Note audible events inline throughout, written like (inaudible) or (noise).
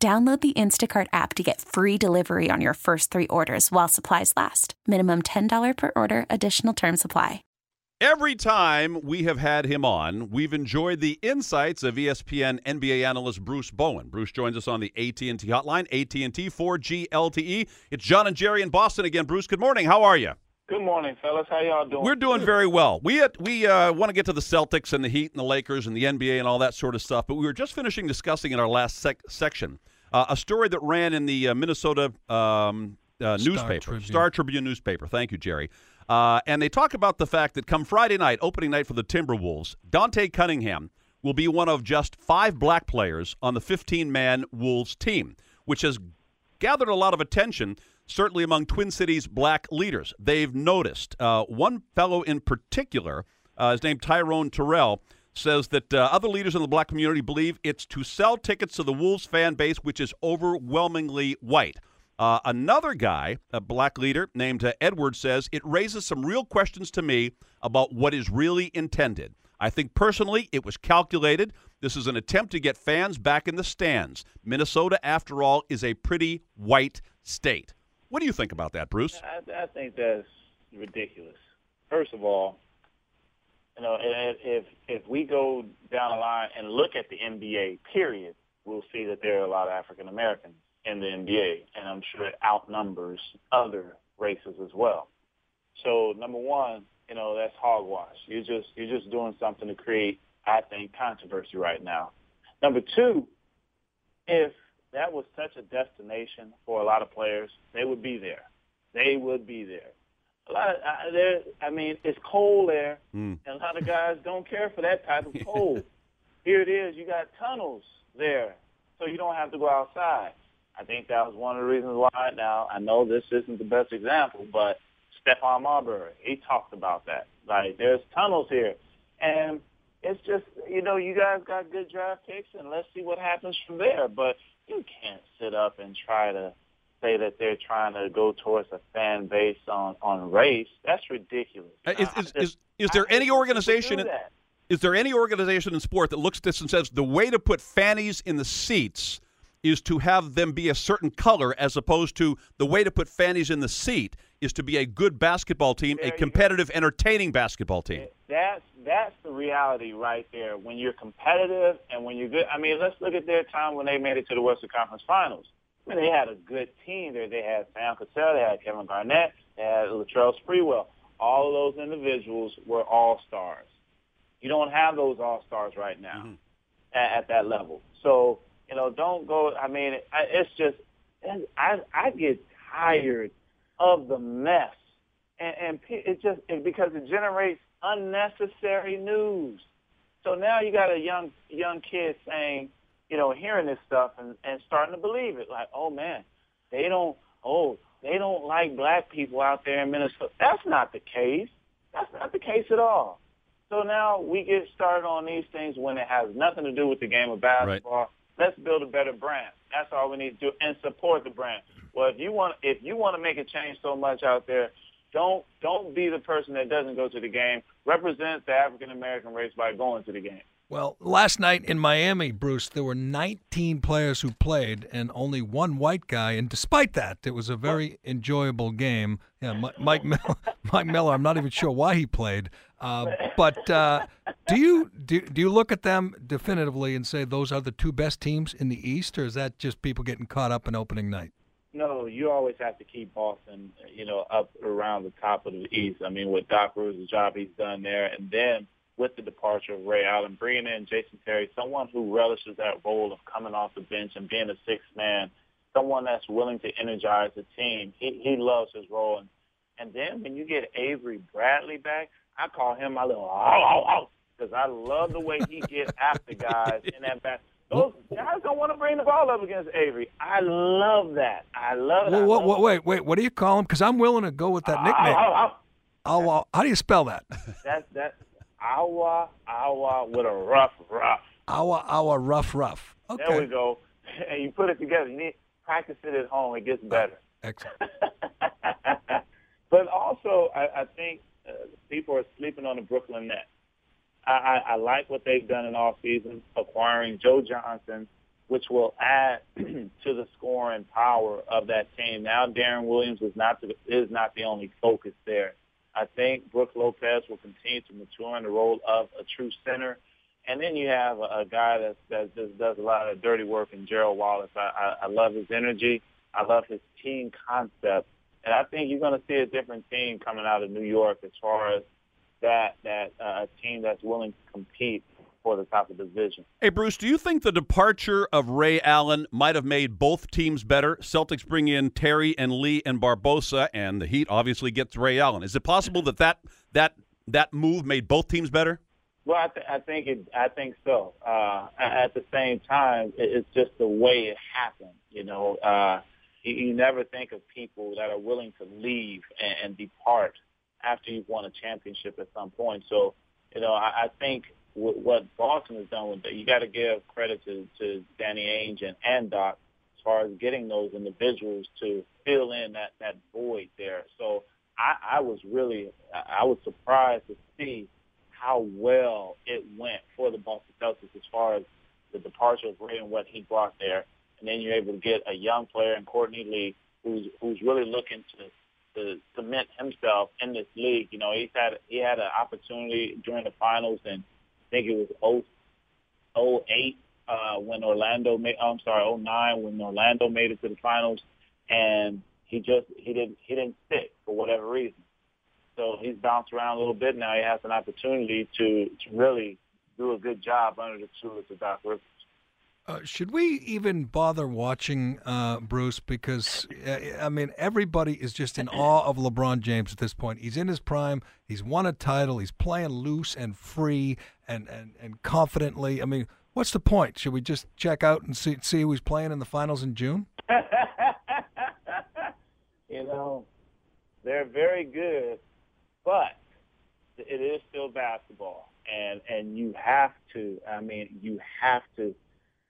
Download the Instacart app to get free delivery on your first three orders while supplies last. Minimum $10 per order, additional term supply. Every time we have had him on, we've enjoyed the insights of ESPN NBA analyst Bruce Bowen. Bruce joins us on the AT&T hotline, AT&T 4G LTE. It's John and Gerry in Boston again. Bruce, good morning. How are you? Good morning, fellas. How y'all doing? We're doing very well. We we uh, want to get to the Celtics and the Heat and the Lakers and the NBA and all that sort of stuff, but we were just finishing discussing in our last sec- section uh, a story that ran in the uh, Minnesota um, uh, newspaper, Tribune. Star Tribune newspaper. Thank you, Gerry. Uh, and they talk about the fact that come Friday night, opening night for the Timberwolves, Dante Cunningham will be one of just five black players on the 15-man Wolves team, which has gathered a lot of attention, certainly among Twin Cities black leaders. They've noticed. Uh, one fellow in particular, uh, his name Tyrone Terrell, says that uh, other leaders in the black community believe it's to sell tickets to the Wolves fan base, which is overwhelmingly white. Uh, another guy, a black leader named uh, Edward, says it raises some real questions to me about what is really intended. I think personally it was calculated. This is an attempt to get fans back in the stands. Minnesota, after all, is a pretty white state. What do you think about that, Bruce? I, I think that's ridiculous. First of all, you know, if if we go down the line and look at the NBA, period, we'll see that there are a lot of African Americans in the NBA, and I'm sure it outnumbers other races as well. So number one, you know, that's hogwash. You're just you're just doing something to create, I think, controversy right now. Number two, if that was such a destination for a lot of players, they would be there. They would be there. A lot of uh, there. I mean, it's cold there, Mm. and a lot of guys don't care for that type of (laughs) cold. Here it is. You got tunnels there, so you don't have to go outside. I think that was one of the reasons why. Now I know this isn't the best example, but Stephon Marbury, he talked about that. Like there's tunnels here, and it's just you know you guys got good draft picks, and let's see what happens from there. But you can't sit up and try to say that they're trying to go towards a fan base on on race. That's ridiculous. Uh, Is, is, is, is there hate any organization? do in- that. Is there any organization in sport that looks at this and says the way to put fannies in the seats is to have them be a certain color, as opposed to the way to put fannies in the seat is to be a good basketball team, There a competitive, entertaining basketball team? That's that's the reality right there. When you're competitive and when you're good. I mean, let's look at their time when they made it to the Western Conference Finals. I mean, they had a good team there. They had Sam Cassell, they had Kevin Garnett, they had Latrell Sprewell. All of those individuals were all stars. You don't have those all stars right now mm-hmm. at, at that level. So you know, don't go. I mean, I, it's just I I get tired of the mess and, and it just it, because it generates unnecessary news. So now you got a young young kid saying, you know, hearing this stuff and, and starting to believe it. Like, oh man, they don't. Oh, they don't like black people out there in Minnesota. That's not the case. That's not the case at all. So now we get started on these things when it has nothing to do with the game of basketball. Let's build a better brand. That's all we need to do, and support the brand. Well, if you want, if you want to make a change so much out there, don't don't be the person that doesn't go to the game. Represent the African American race by going to the game. Well, last night in Miami, Bruce, there were 19 players who played and only one white guy. And despite that, it was a very enjoyable game. Yeah, Mike Miller, (laughs) Mike Miller. I'm not even sure why he played. Uh, but uh, do you do, do you look at them definitively and say those are the two best teams in the East, or is that just people getting caught up in opening night? No, you always have to keep Boston, you know, up around the top of the East. I mean, with Doc Rivers, the job he's done there, and then with the departure of Ray Allen, bringing in Jason Terry, someone who relishes that role of coming off the bench and being a sixth man, someone that's willing to energize the team. He he loves his role, and and then when you get Avery Bradley back, I call him my little oh, oh, oh, ow ow ow because I love the way he gets after guys in that back. Those Guys don't want to bring the ball up against Avery. I love that. I love Well, that. what, what, wait, wait. What do you call him? Because I'm willing to go with that nickname. Ow, ow. How do you spell that? That's that's Awa Awa with a rough rough. Awa Awa Rough Rough. Okay. There we go. (laughs) And you put it together. You need practice it at home. It gets better. Excellent. (laughs) but also, I, I think uh, people are sleeping on the Brooklyn Nets. I, I, I like what they've done in off season, acquiring Joe Johnson, which will add (clears throat) to the scoring power of that team. Now, Deron Williams is not the, is not the only focus there. I think Brook Lopez will continue to mature in the role of a true center. And then you have a, a guy that, that just does a lot of dirty work in Gerald Wallace. I, I, I love his energy. I love his team concept. And I think you're going to see a different team coming out of New York as far as that that uh, team that's willing to compete for the top of the division. Hey, Bruce, do you think the departure of Ray Allen might have made both teams better? Celtics bring in Terry and Lee and Barbosa, and the Heat obviously gets Ray Allen. Is it possible that that that, that move made both teams better? Well, I, th- I think it. I think so. Uh, at the same time, it, it's just the way it happened. You know, uh, you, you never think of people that are willing to leave and, and depart after you've won a championship at some point. So, you know, I, I think w- what Boston has done with that, you got to give credit to, to Danny Ainge and, and Doc as far as getting those individuals to fill in that, that void there. So I, I was really, I was surprised to see how well it went for the Boston Celtics as far as the departure of Ray and what he brought there. And then you're able to get a young player in Courtney Lee who's who's really looking to to cement himself in this league. You know, he's had he had an opportunity during the finals, and I think it was 0, 08 uh, when Orlando made. I'm sorry, 09 when Orlando made it to the finals, and he just he didn't he didn't stick for whatever reason. So he's bounced around a little bit now. He has an opportunity to to really do a good job under the tutelage of Doc Rivers. Uh, should we even bother watching uh, Bruce? Because uh, I mean, everybody is just in awe of LeBron James at this point. He's in his prime. He's won a title. He's playing loose and free and, and, and confidently. I mean, what's the point? Should we just check out and see see who he's playing in the finals in June? (laughs) you know, they're very good, but it is still basketball, and and you have to. I mean, you have to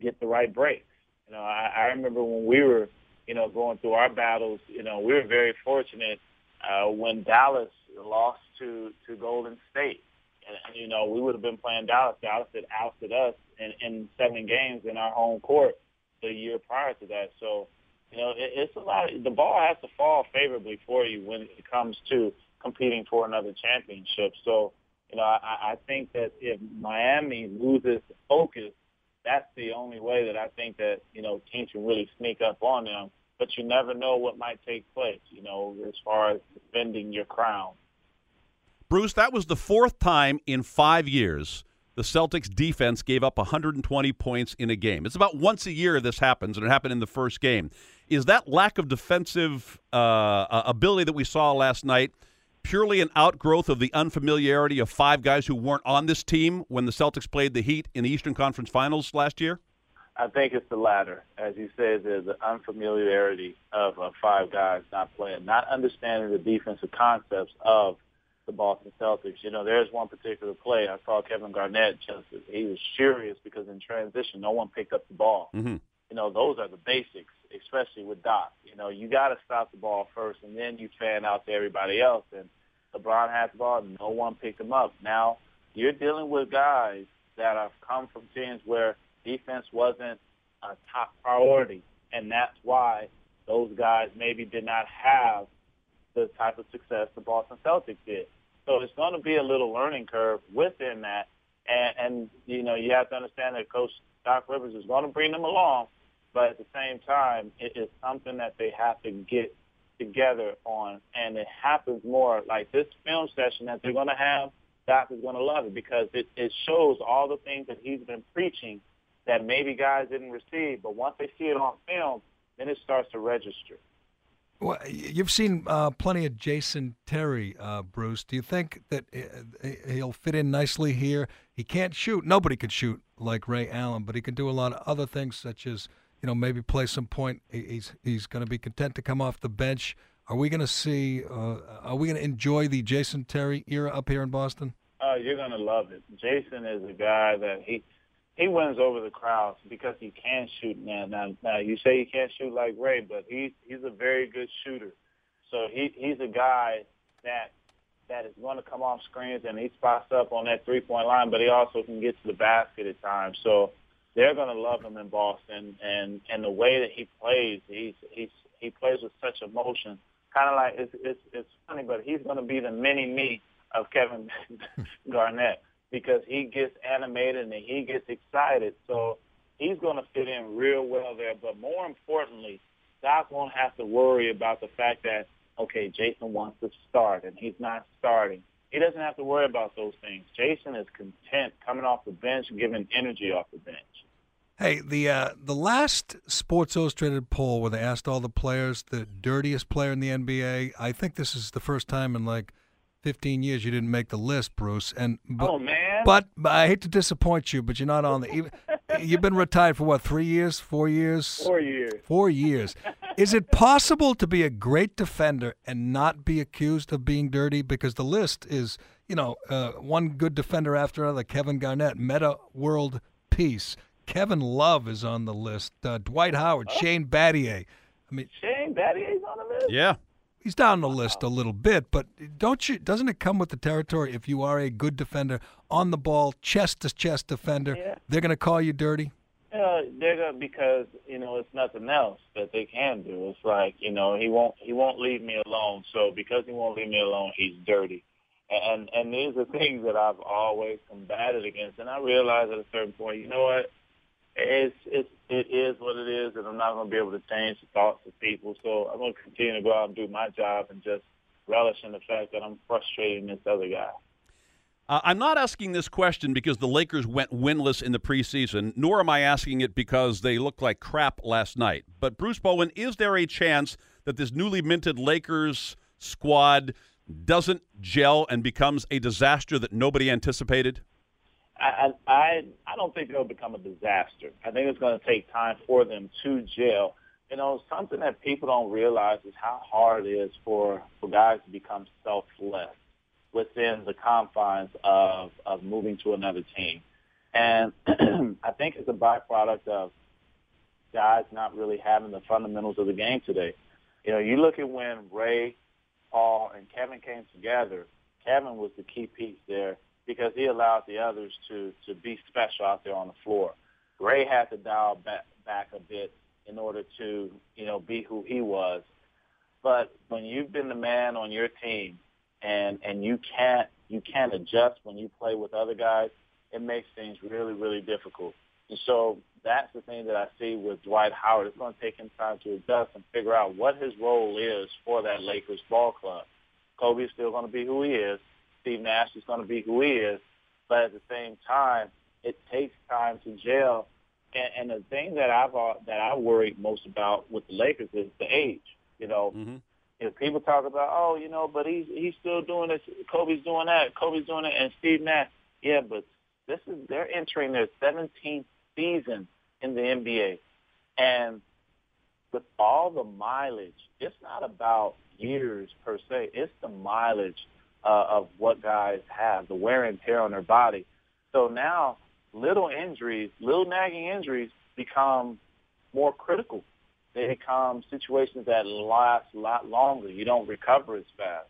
get the right breaks. You know, I, I remember when we were, you know, going through our battles. You know, we were very fortunate uh, when Dallas lost to to Golden State, and, and you know, we would have been playing Dallas. Dallas had ousted us in, in seven games in our home court the year prior to that. So, you know, it, it's a lot. Of, the ball has to fall favorably for you when it comes to competing for another championship. So, you know, I, I think that if Miami loses focus that's the only way that I think that, you know, teams can really sneak up on them. But you never know what might take place, you know, as far as defending your crown. Bruce, that was the fourth time in five years the Celtics defense gave up 120 points in a game. It's about once a year this happens, and it happened in the first game. Is that lack of defensive uh, ability that we saw last night purely an outgrowth of the unfamiliarity of five guys who weren't on this team when the Celtics played the Heat in the Eastern Conference Finals last year? I think it's the latter. As you said, there's the unfamiliarity of uh, five guys not playing, not understanding the defensive concepts of the Boston Celtics. You know, there's one particular play I saw Kevin Garnett just he was furious because in transition no one picked up the ball. Mm-hmm. You know, those are the basics, especially with Doc. You know, you got to stop the ball first, and then you fan out to everybody else. And LeBron has the ball, no one picked him up. Now you're dealing with guys that have come from teams where defense wasn't a top priority, and that's why those guys maybe did not have the type of success the Boston Celtics did. So it's going to be a little learning curve within that, and, and you know you have to understand that Coach Doc Rivers is going to bring them along, but at the same time, it is something that they have to get together on, and it happens more like this film session that they're going to have. Doc is going to love it because it, it shows all the things that he's been preaching that maybe guys didn't receive, but once they see it on film, then it starts to register. Well, you've seen uh, plenty of Jason Terry, uh, Bruce. Do you think that uh, he'll fit in nicely here? He can't shoot. Nobody could shoot like Ray Allen, but he can do a lot of other things, such as you know maybe play some point. He's he's going to be content to come off the bench. Are we going to see? Uh, are we going to enjoy the Jason Terry era up here in Boston? Oh, you're going to love it. Jason is a guy that he he wins over the crowds because he can shoot. Now, now, now you say he can't shoot like Ray, but he's he's a very good shooter. So he he's a guy that that is going to come off screens and he spots up on that three point line, but he also can get to the basket at times. So they're going to love him in Boston, and and the way that he plays, he's he's he plays with such emotion. Kind of like it's it's it's funny, but he's going to be the mini me of Kevin (laughs) Garnett because he gets animated and he gets excited. So he's going to fit in real well there. But more importantly, Doc won't have to worry about the fact that okay, Jason wants to start and he's not starting. He doesn't have to worry about those things. Jason is content coming off the bench, giving energy off the bench. Hey, the uh, the last Sports Illustrated poll where they asked all the players the dirtiest player in the NBA. I think this is the first time in like 15 years you didn't make the list, Bruce. And but, oh man, but, but I hate to disappoint you, but you're not on the. You've been retired for what? Three years? Four years? Four years. Four years. (laughs) Is it possible to be a great defender and not be accused of being dirty? Because the list is, you know, uh, one good defender after another. Kevin Garnett, Metta World Peace. Kevin Love is on the list. Uh, Dwight Howard, oh. Shane Battier. I mean, Shane Battier's on the list. Yeah, he's down the list a little bit, but don't you? Doesn't it come with the territory if you are a good defender on the ball, chest to chest defender? Yeah. They're going to call you dirty. Gonna because you know it's nothing else that they can do. It's like you know he won't he won't leave me alone. So because he won't leave me alone, he's dirty. And and these are things that I've always combated against. And I realized at a certain point, you know what? It's it's it is what it is, and I'm not going to be able to change the thoughts of people. So I'm going to continue to go out and do my job and just relish in the fact that I'm frustrating this other guy. Uh, I'm not asking this question because the Lakers went winless in the preseason, nor am I asking it because they looked like crap last night. But, Bruce Bowen, is there a chance that this newly minted Lakers squad doesn't gel and becomes a disaster that nobody anticipated? I, I I don't think it'll become a disaster. I think it's going to take time for them to gel. You know, something that people don't realize is how hard it is for for guys to become selfless within the confines of of moving to another team. And (clears throat) I think it's a byproduct of guys not really having the fundamentals of the game today. You know, you look at when Ray, Paul, and Kevin came together. Kevin was the key piece there because he allowed the others to to be special out there on the floor. Ray had to dial back back a bit in order to you know be who he was. But when you've been the man on your team and and you can't you can't adjust when you play with other guys, it makes things really really difficult. And so that's the thing that I see with Dwight Howard. It's going to take him time to adjust and figure out what his role is for that Lakers ball club. Kobe is still going to be who he is. Steve Nash is going to be who he is. But at the same time, it takes time to gel. And, and the thing that I've uh, that I worry most about with the Lakers is the age. You know, mm-hmm. If people talk about, oh, you know, but he's he's still doing this, Kobe's doing that, Kobe's doing it, and Steve Nash, yeah, but this is they're entering their 17th season in the NBA, and with all the mileage, it's not about years per se. It's the mileage uh, of what guys have, the wear and tear on their body. So now little injuries, little nagging injuries become more critical. They become situations that last a lot longer. You don't recover as fast.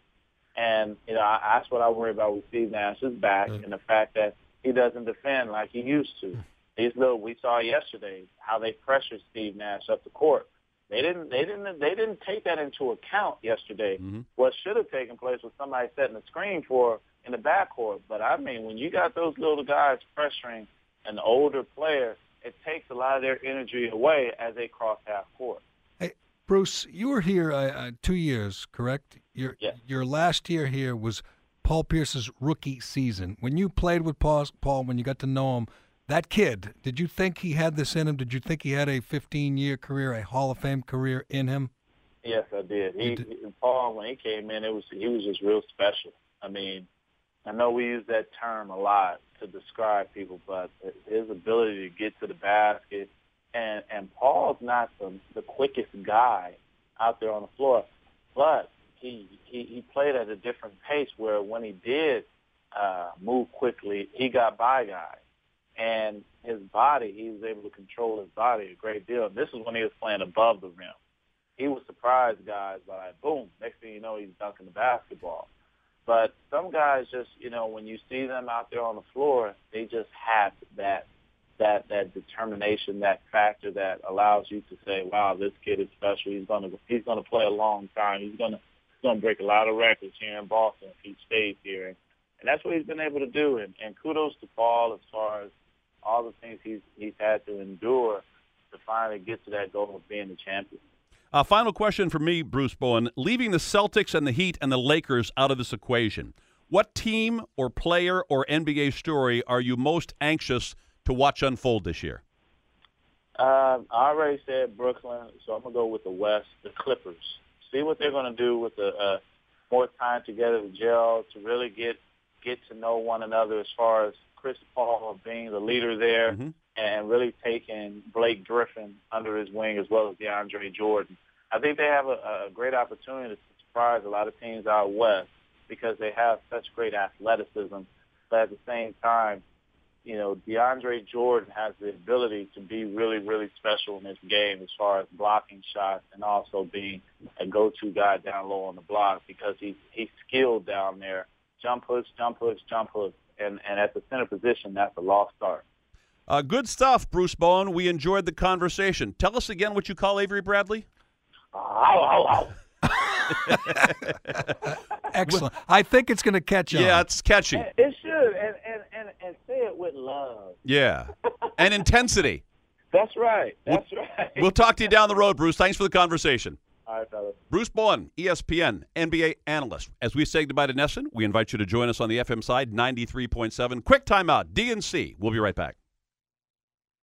And, you know, I, that's what I worry about with Steve Nash's back mm-hmm. and the fact that he doesn't defend like he used to. These little, we saw yesterday how they pressured Steve Nash up the court. They didn't. They didn't. They didn't take that into account yesterday. Mm-hmm. What should have taken place was somebody setting a screen for in the backcourt. But I mean, when you got those little guys pressuring an older player, it takes a lot of their energy away as they cross half court. Hey, Bruce, you were here uh, uh, two years, correct? Your yes. your last year here was Paul Pierce's rookie season. When you played with Paul, Paul, when you got to know him, that kid, did you think he had this in him? Did you think he had a 15 year career, a Hall of Fame career in him? Yes, I did. He, did. Paul, when he came in, it was he was just real special. I mean, I know we use that term a lot to describe people, but his ability to get to the basket, and and Paul's not the the quickest guy out there on the floor, but he he, he played at a different pace where when he did uh, move quickly, he got by guys. And his body, he was able to control his body a great deal. And this is when he was playing above the rim. He was surprised guys by boom, next thing you know, he's dunking the basketball. But some guys just, you know, when you see them out there on the floor, they just have that that that determination, that factor that allows you to say, "Wow, this kid is special. He's gonna he's gonna play a long time. He's gonna he's gonna break a lot of records here in Boston if he stays here." And, and that's what he's been able to do. And, and kudos to Paul as far as all the things he's he's had to endure to finally get to that goal of being the champion. Uh, final question for me, Bruce Bowen. Leaving the Celtics and the Heat and the Lakers out of this equation, what team or player or NBA story are you most anxious to watch unfold this year? Uh, I already said Brooklyn, so I'm gonna go with the West, the Clippers. See what they're gonna do with the uh, more time together to gel, to really get get to know one another as far as Chris Paul being the leader there, mm-hmm and really taking Blake Griffin under his wing as well as DeAndre Jordan. I think they have a, a great opportunity to surprise a lot of teams out west because they have such great athleticism. But at the same time, you know, DeAndre Jordan has the ability to be really, really special in this game as far as blocking shots and also being a go-to guy down low on the block because he's he's skilled down there. Jump hooks, jump hooks, jump hooks, and and at the center position, that's a lost art. Uh, good stuff, Bruce Bowen. We enjoyed the conversation. Tell us again what you call Avery Bradley. (laughs) Excellent. I think it's going to catch on. Yeah, it's catchy. It should, and, and, and, and say it with love. Yeah, and (laughs) intensity. That's right. That's we'll, right. We'll talk to you down the road, Bruce. Thanks for the conversation. All right, fellas. Bruce Bowen, ESPN NBA analyst. As we say goodbye to NESN, we invite you to join us on the FM side, 93.7. Quick timeout, DNC. We'll be right back.